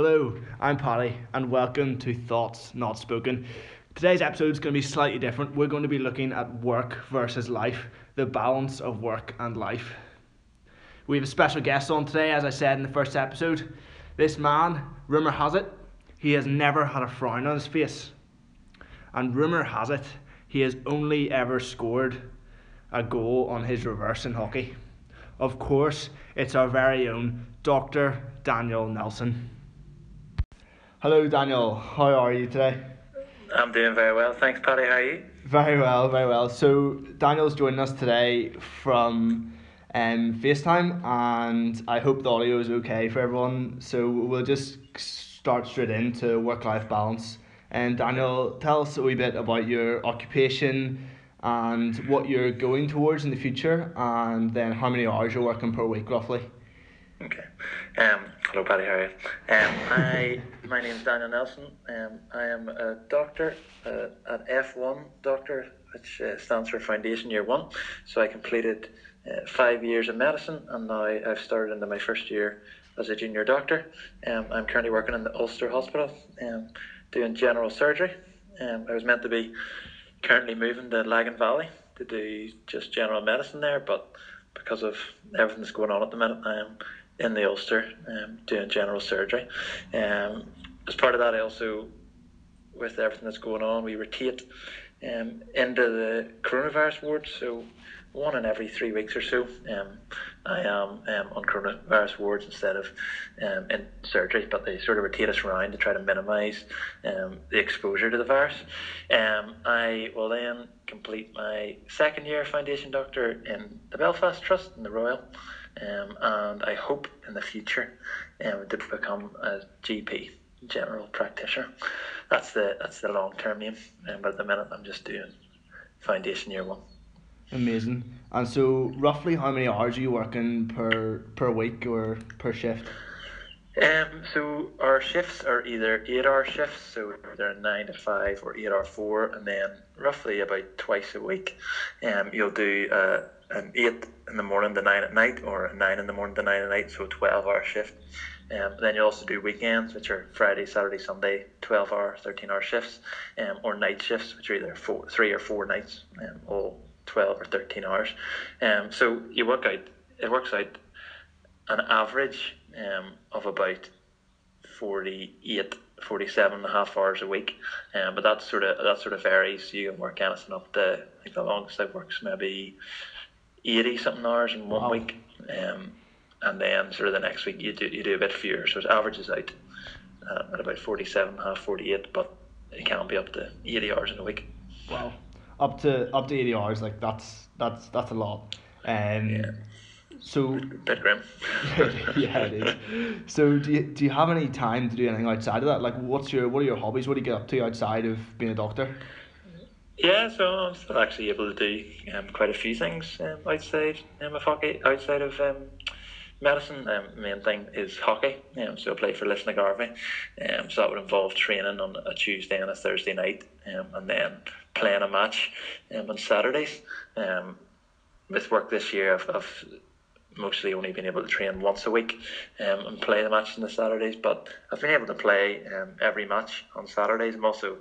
Hello, I'm Paddy, and welcome to Thoughts Not Spoken. Today's episode is going to be slightly different. We're going to be looking at work versus life, the balance of work and life. We have a special guest on today, as I said in the first episode. This man, rumour has it, he has never had a frown on his face. And rumour has it, he has only ever scored a goal on his reverse in hockey. Of course, it's our very own Dr. Daniel Nelson. Hello, Daniel. How are you today? I'm doing very well. Thanks, Paddy. How are you? Very well, very well. So, Daniel's joining us today from um, FaceTime, and I hope the audio is okay for everyone. So, we'll just start straight into work life balance. And, Daniel, tell us a wee bit about your occupation and what you're going towards in the future, and then how many hours you're working per week roughly. Okay. Um, hello, Paddy. How are you? Um, I, my name is Daniel Nelson. Um, I am a doctor, uh, an F1 doctor, which uh, stands for Foundation Year 1. So I completed uh, five years in medicine, and now I've started into my first year as a junior doctor. Um, I'm currently working in the Ulster Hospital, um, doing general surgery. Um, I was meant to be currently moving to Lagan Valley to do just general medicine there, but because of everything that's going on at the minute, I am in the Ulster um, doing general surgery. Um, as part of that, I also, with everything that's going on, we rotate um, into the coronavirus ward. So one in every three weeks or so, um, I am um, on coronavirus wards instead of um, in surgery, but they sort of rotate us around to try to minimise the exposure to the virus. I will then complete my second year foundation doctor in the Belfast Trust in the Royal, um, and I hope in the future um, to become a GP, general practitioner. That's the that's the long term aim, um, but at the minute I'm just doing foundation year one. Amazing. And so, roughly, how many hours are you working per per week or per shift? Um, so our shifts are either eight hour shifts, so they're nine to five or eight hour four, and then roughly about twice a week, um, you'll do uh, an eight in the morning to nine at night, or a nine in the morning to nine at night, so a twelve hour shift. Um, then you also do weekends, which are Friday, Saturday, Sunday, twelve hour, thirteen hour shifts, um, or night shifts, which are either four, three or four nights, um, all twelve or thirteen hours. Um, so you work out, it works out an average um, of about 48 47 and a half hours a week um, but that sort of that sort of varies you can work anything up to I think the longest I've worked maybe 80 something hours in one Wow. week um, and then sort of the next week you do you do a bit fewer so it averages out uh, at about 47 half 48 but it can be up to 80 hours in a week Wow. Up to up to eighty hours, like that's that's that's a lot. Um, Yeah. So bit grim yeah, it is. So do you, do you have any time to do anything outside of that? Like, what's your what are your hobbies? What do you get up to outside of being a doctor? Yeah, so I'm still actually able to do um, quite a few things um, outside um, of hockey, outside of um, medicine. Um, main thing is hockey. Um, so I play for Lisnagarvey. Um, so that would involve training on a Tuesday and a Thursday night, um, and then playing a match um, on Saturdays. Um, with work this year, I've, I've mostly only been able to train once a week um, and play the match on the Saturdays. But I've been able to play um, every match on Saturdays. I'm also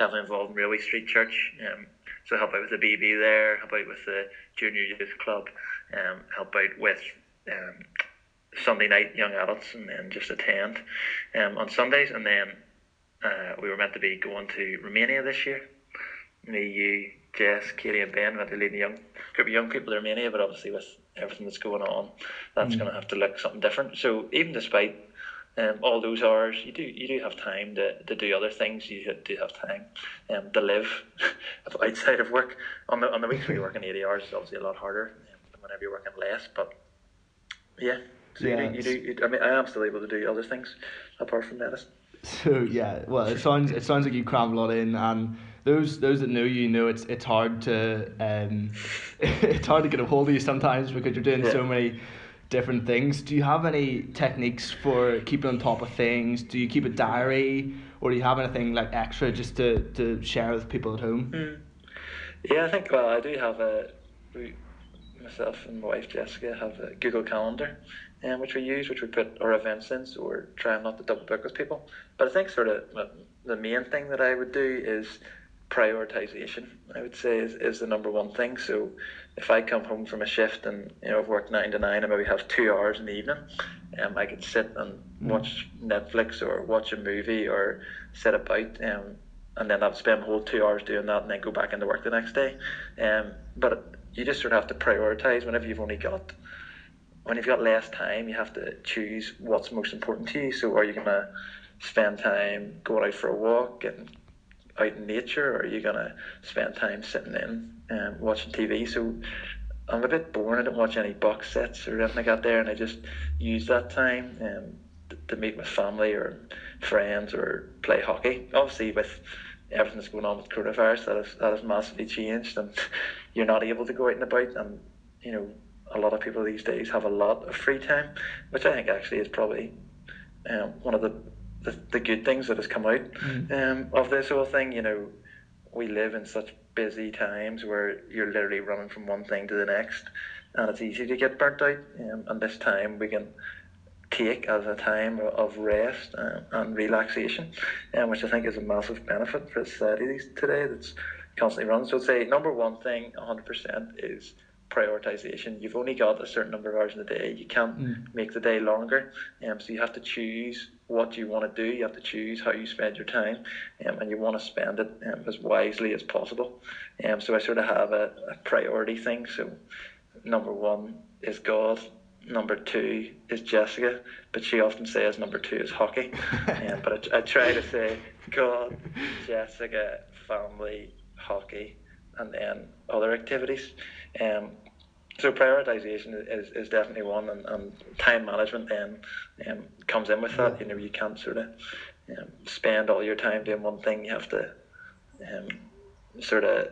heavily involved in Railway Street Church, um, so help out with the BB there, help out with the Junior Youth Club, um, help out with um, Sunday night young adults, and then just attend um, on Sundays. And then uh, we were meant to be going to Romania this year. Me, you, Jess, Katie, and Ben went to lead young group of young people to Romania, but obviously with everything that's going on, that's going to have to look something different. So even despite um, all those hours, you do you do have time to, to do other things. You do have time um, to live outside of work. On the on the weeks where you're working eighty hours, it's obviously a lot harder um, than whenever you're working less. But yeah, so Yeah, you do, you do. You, I mean, I am still able to do other things apart from medicine. So yeah, well, it sounds it sounds like you cram a lot in, and those those that know you know it's it's hard to um, it's hard to get a hold of you sometimes because you're doing so many different things. Do you have any techniques for keeping on top of things? Do you keep a diary, or do you have anything like extra just to to share with people at home? Yeah, I think well, I do have a. We, myself and my wife Jessica have a Google Calendar, um, which we use, which we put our events in, so we're trying not to double book with people. But I think sort of the main thing that I would do is prioritization. I would say is, is the number one thing. So if I come home from a shift and you know I've worked nine to nine and maybe have two hours in the evening, um, I could sit and mm. watch Netflix or watch a movie or sit about um, and then I'd spend a whole two hours doing that and then go back into work the next day. Um, but you just sort of have to prioritize whenever you've only got when you've got less time you have to choose what's most important to you. So are you gonna spend time going out for a walk, getting out in nature, or are you gonna spend time sitting in and um, watching TV? So I'm a bit bored. I don't watch any box sets or anything like that there, and I just use that time um, to meet with family or friends or play hockey. Obviously, with everything that's going on with coronavirus, that has that has massively changed, and you're not able to go out and about, and you know a lot of people these days have a lot of free time, which I think actually is probably um, one of the, the, the good things that has come out mm. um, of this whole thing. You know, we live in such busy times where you're literally running from one thing to the next, and it's easy to get burnt out. Um, and this time we can take as a time of rest uh, and relaxation, um, which I think is a massive benefit for society today that's constantly running. So I'd say number one thing, 100% is prioritization. You've only got a certain number of hours in the day. You can't mm. make the day longer. Um, so you have to choose what you want to do. You have to choose how you spend your time, um, and you want to spend it um, as wisely as possible. Um, so I sort of have a, a priority thing. So number one is God. Number two is Jessica, but she often says number two is hockey. um, but I, I try to say God, Jessica, family, hockey, and then other activities. Um, so prioritization is, is definitely one, and, and time management then um, comes in with that. You know, you can't sort of um, spend all your time doing one thing. You have to um, sort of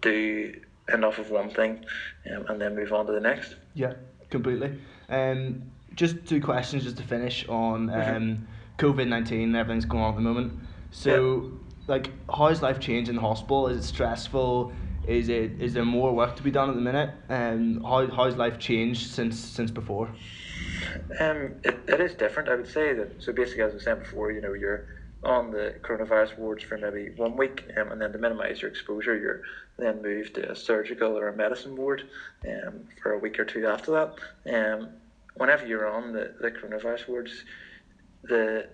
do enough of one thing, um, and then move on to the next. Yeah, completely. Um, just two questions just to finish on mm-hmm. um, COVID nineteen and everything's going on at the moment. So. Like, how's life changed in the hospital? Is it stressful? Is it is there more work to be done at the minute? And um, how how's life changed since since before? Um, it, it is different. I would say that. So basically, as I said before, you know, you're on the coronavirus wards for maybe one week, um, and then to minimise your exposure, you're then moved to a surgical or a medicine ward um, for a week or two after that. Um, whenever you're on the, the coronavirus wards, the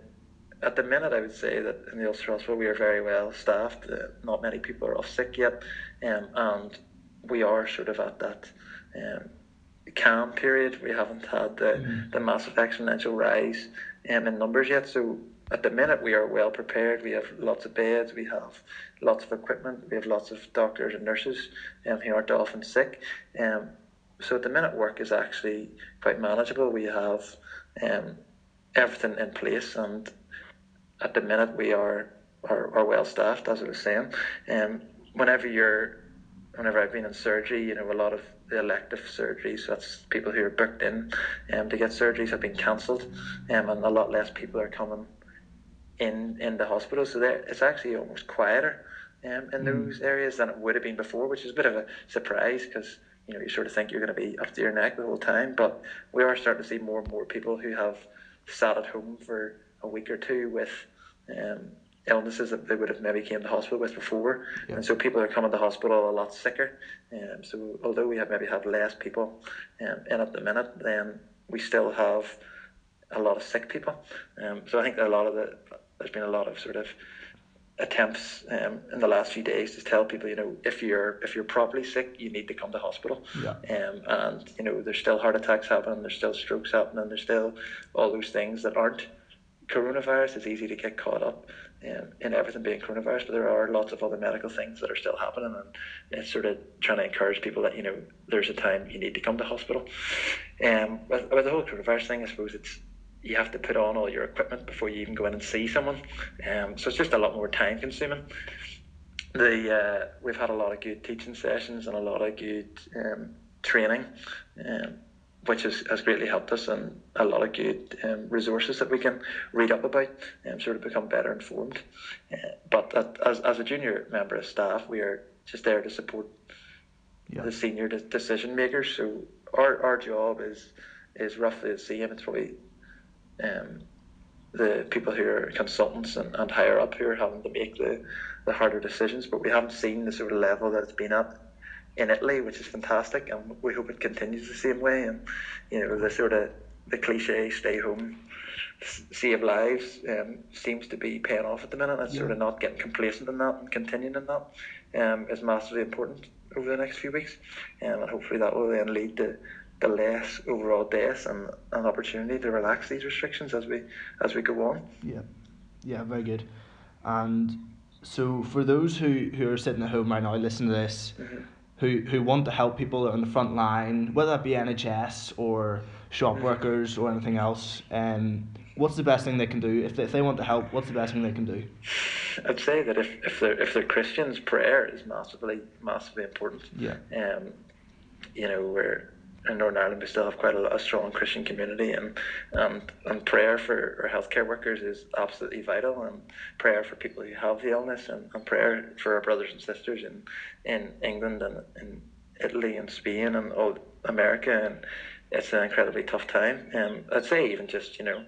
at the minute, I would say that in the Ulster Hospital we are very well staffed. Uh, not many people are off sick yet, um, and we are sort of at that um, calm period. We haven't had the, mm-hmm. the massive exponential rise um, in numbers yet. So at the minute, we are well prepared. We have lots of beds, we have lots of equipment, we have lots of doctors and nurses um, who aren't often sick. Um, so at the minute, work is actually quite manageable. We have um, everything in place and at the minute we are are, are well staffed, as I was saying. Um, whenever you're, whenever I've been in surgery, you know, a lot of the elective surgeries, that's people who are booked in um, to get surgeries have been cancelled, um, and a lot less people are coming in in the hospital. So there, it's actually almost quieter um, in mm. those areas than it would have been before, which is a bit of a surprise because you know you sort of think you're going to be up to your neck the whole time, but we are starting to see more and more people who have sat at home for a week or two with um, illnesses that they would have maybe came to hospital with before, yeah. and so people are coming to hospital a lot sicker. Um, so although we have maybe had less people um, in at the minute, then we still have a lot of sick people. Um, so I think a lot of the there's been a lot of sort of attempts um, in the last few days to tell people, you know, if you're if you're properly sick, you need to come to hospital. Yeah. Um, and you know, there's still heart attacks happening, there's still strokes happening, there's still all those things that aren't coronavirus. It's easy to get caught up in, in everything being coronavirus, but there are lots of other medical things that are still happening, and it's sort of trying to encourage people that you know there's a time you need to come to hospital. Um, with, with the whole coronavirus thing, I suppose it's you have to put on all your equipment before you even go in and see someone. Um, so it's just a lot more time consuming. The uh, we've had a lot of good teaching sessions and a lot of good um, training. Um, which has, has greatly helped us and a lot of good um, resources that we can read up about and um, sort of become better informed. Uh, but at, as, as a junior member of staff, we are just there to support yeah. the senior de- decision makers. So our our job is is roughly the same. It's probably um, the people who are consultants and, and higher up who are having to make the, the harder decisions. But we haven't seen the sort of level that it's been at in Italy, which is fantastic, and we hope it continues the same way. And you know the sort of the cliche stay home save lives um, seems to be paying off at the minute. And yeah. sort of not getting complacent in that and continuing in that um, is massively important over the next few weeks. Um, and hopefully that will then lead to the less overall deaths and an opportunity to relax these restrictions as we as we go on. Yeah, yeah, very good. And so for those who, who are sitting at home right now listening to this, mm-hmm. Who who want to help people on the front line, whether that be NHS or shop mm-hmm. workers or anything else, um, what's the best thing they can do if they, if they want to help? What's the best thing they can do? I'd say that if, if they're if they're Christians, prayer is massively massively important. Yeah. Um, you know, we're in Northern Ireland we still have quite a, a strong Christian community, and and and prayer for our healthcare workers is absolutely vital, and prayer for people who have the illness, and, and prayer for our brothers and sisters in in England and in Italy and Spain and all America, and it's an incredibly tough time. And I'd say even just you know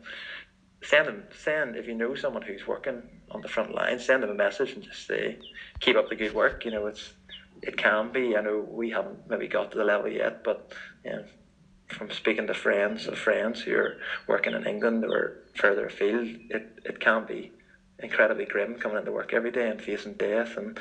send them send if you know someone who's working on the front line, send them a message and just say, keep up the good work. You know, it's it can be. I know we haven't maybe got to the level yet, but you know, from speaking to friends of friends who are working in England or further afield, it, it can be incredibly grim coming into work every day and facing death and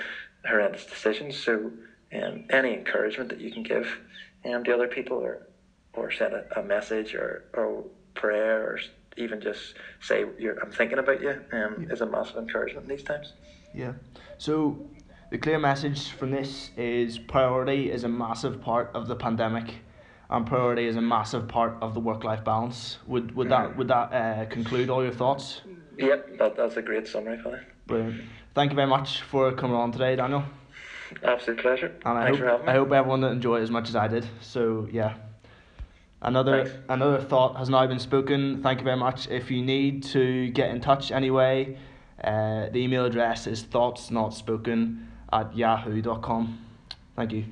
horrendous decisions. So, um, any encouragement that you can give um, to other people or or send a, a message or, or prayer or even just say I'm thinking about you um, yeah. is a massive encouragement in these times. Yeah. So the clear message from this is priority is a massive part of the pandemic, and priority is a massive part of the work-life balance. Would would that would that uh, conclude all your thoughts? Yep, that, that's a great summary, Colin. Brilliant. Thank you very much for coming on today, Daniel. Absolute pleasure. And I Thanks hope, I hope everyone enjoyed it as much as I did. So yeah. Another Thanks. another thought has now been spoken. Thank you very much. If you need to get in touch anyway, uh, the email address is thoughts not spoken at yahoo.com. Thank you.